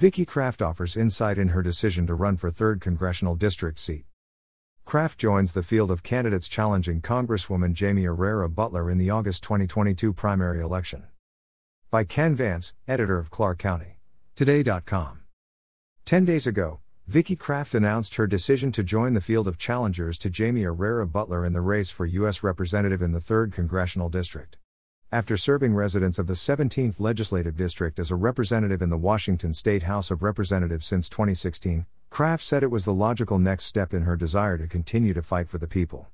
Vicky Kraft offers insight in her decision to run for 3rd Congressional District seat. Kraft joins the field of candidates challenging Congresswoman Jamie Herrera Beutler in the August 2022 primary election. By Ken Vance, editor of Clark County. Today.com. Ten days ago, Vicky Kraft announced her decision to join the field of challengers to Jamie Herrera Beutler in the race for U.S. Representative in the 3rd Congressional District. After serving residents of the 17th Legislative District as a representative in the Washington State House of Representatives since 2016, Kraft said it was the logical next step in her desire to continue to fight for the people.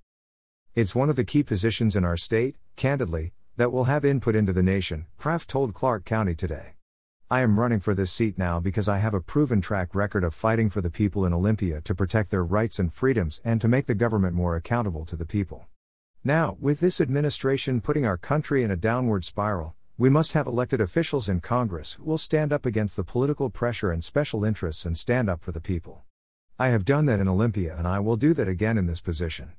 It's one of the key positions in our state, candidly, that will have input into the nation, Kraft told Clark County today. I am running for this seat now because I have a proven track record of fighting for the people in Olympia to protect their rights and freedoms and to make the government more accountable to the people. Now, with this administration putting our country in a downward spiral, we must have elected officials in Congress who will stand up against the political pressure and special interests and stand up for the people. I have done that in Olympia and I will do that again in this position.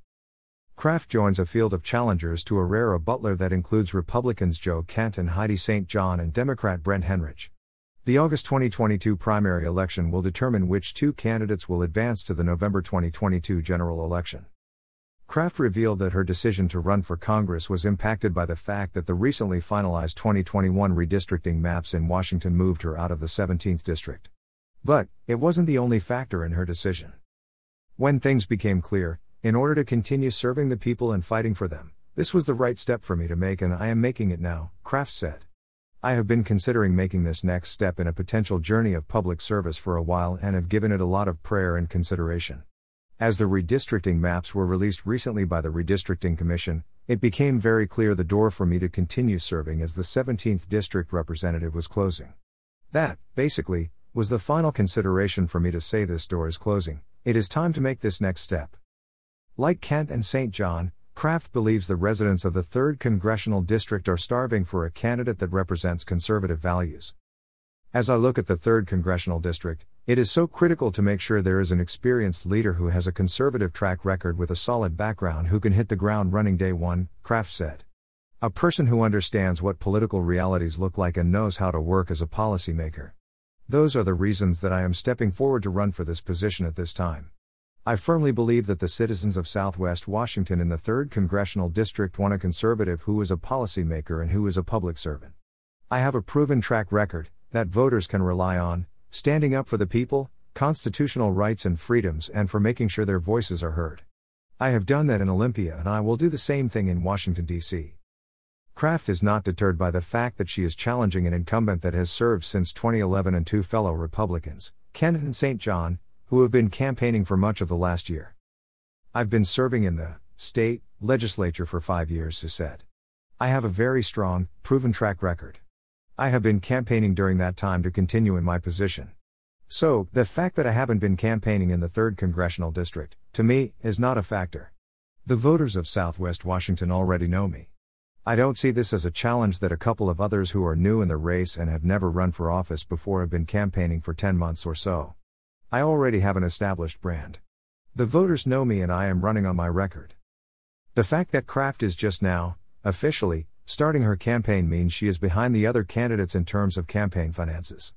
Kraft joins a field of challengers to Herrera Beutler that includes Republicans Joe Kent and Heidi St. John and Democrat Brent Hennrich. The August 2022 primary election will determine which two candidates will advance to the November 2022 general election. Kraft revealed that her decision to run for Congress was impacted by the fact that the recently finalized 2021 redistricting maps in Washington moved her out of the 17th district. But, it wasn't the only factor in her decision. When things became clear, in order to continue serving the people and fighting for them, this was the right step for me to make and I am making it now, Kraft said. I have been considering making this next step in a potential journey of public service for a while and have given it a lot of prayer and consideration. As the redistricting maps were released recently by the Redistricting Commission, it became very clear the door for me to continue serving as the 17th District representative was closing. That, basically, was the final consideration for me to say this door is closing, it is time to make this next step. Like Kent and St. John, Kraft believes the residents of the 3rd Congressional District are starving for a candidate that represents conservative values. As I look at the 3rd Congressional District, it is so critical to make sure there is an experienced leader who has a conservative track record with a solid background who can hit the ground running day one, Kraft said. A person who understands what political realities look like and knows how to work as a policymaker. Those are the reasons that I am stepping forward to run for this position at this time. I firmly believe that the citizens of Southwest Washington in the 3rd Congressional District want a conservative who is a policymaker and who is a public servant. I have a proven track record that voters can rely on, standing up for the people, constitutional rights and freedoms, and for making sure their voices are heard. I have done that in Olympia and I will do the same thing in Washington, D.C. Kraft is not deterred by the fact that she is challenging an incumbent that has served since 2011 and two fellow Republicans, Kent and St. John, who have been campaigning for much of the last year. I've been serving in the state legislature for five years, Sue said. I have a very strong, proven track record. I have been campaigning during that time to continue in my position. So, the fact that I haven't been campaigning in the 3rd Congressional District, to me, is not a factor. The voters of Southwest Washington already know me. I don't see this as a challenge that a couple of others who are new in the race and have never run for office before have been campaigning for 10 months or so. I already have an established brand. The voters know me and I am running on my record. The fact that Kraft is just now, officially, Starting her campaign means she is behind the other candidates in terms of campaign finances.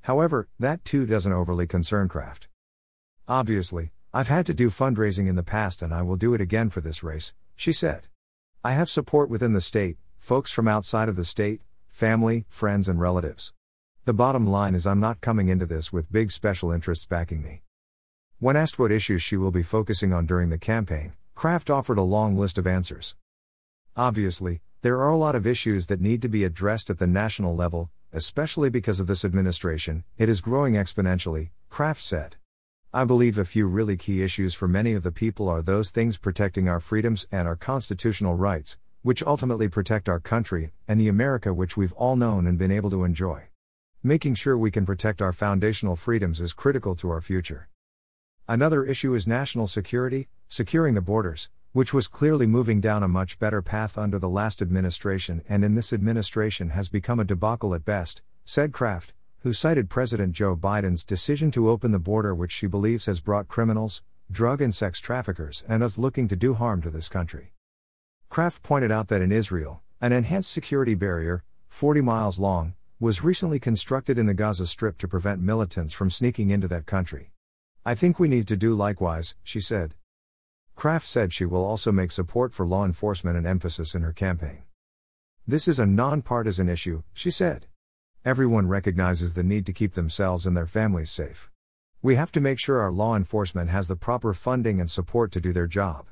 However, that too doesn't overly concern Kraft. Obviously, I've had to do fundraising in the past and I will do it again for this race, she said. I have support within the state, folks from outside of the state, family, friends, and relatives. The bottom line is I'm not coming into this with big special interests backing me. When asked what issues she will be focusing on during the campaign, Kraft offered a long list of answers. Obviously, there are a lot of issues that need to be addressed at the national level, especially because of this administration, it is growing exponentially, Kraft said. I believe a few really key issues for many of the people are those things protecting our freedoms and our constitutional rights, which ultimately protect our country and the America which we've all known and been able to enjoy. Making sure we can protect our foundational freedoms is critical to our future. Another issue is national security, securing the borders, which was clearly moving down a much better path under the last administration and in this administration has become a debacle at best, said Kraft, who cited President Joe Biden's decision to open the border, which she believes has brought criminals, drug and sex traffickers, and us looking to do harm to this country. Kraft pointed out that in Israel, an enhanced security barrier, 40 miles long, was recently constructed in the Gaza Strip to prevent militants from sneaking into that country. I think we need to do likewise, she said. Kraft said she will also make support for law enforcement an emphasis in her campaign. This is a nonpartisan issue, she said. Everyone recognizes the need to keep themselves and their families safe. We have to make sure our law enforcement has the proper funding and support to do their job.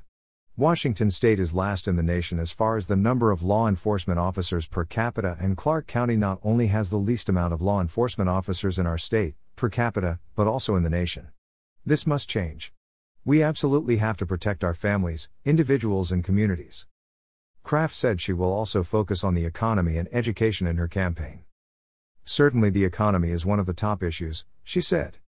Washington state is last in the nation as far as the number of law enforcement officers per capita, and Clark County not only has the least amount of law enforcement officers in our state, per capita, but also in the nation. This must change. We absolutely have to protect our families, individuals, and communities. Kraft said she will also focus on the economy and education in her campaign. Certainly, the economy is one of the top issues, she said.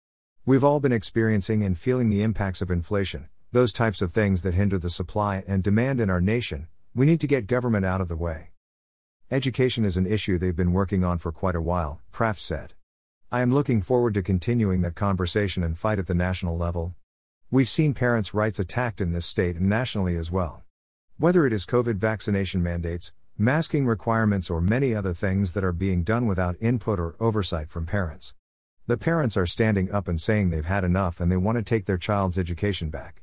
We've all been experiencing and feeling the impacts of inflation, those types of things that hinder the supply and demand in our nation. We need to get government out of the way. Education is an issue they've been working on for quite a while, Kraft said. I am looking forward to continuing that conversation and fight at the national level. We've seen parents' rights attacked in this state and nationally as well. Whether it is COVID vaccination mandates, masking requirements, or many other things that are being done without input or oversight from parents. The parents are standing up and saying they've had enough and they want to take their child's education back.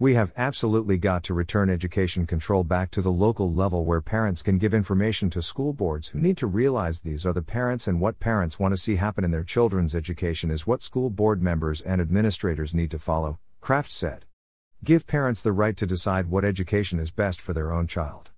We have absolutely got to return education control back to the local level where parents can give information to school boards who need to realize these are the parents and what parents want to see happen in their children's education is what school board members and administrators need to follow, Kraft said. Give parents the right to decide what education is best for their own child.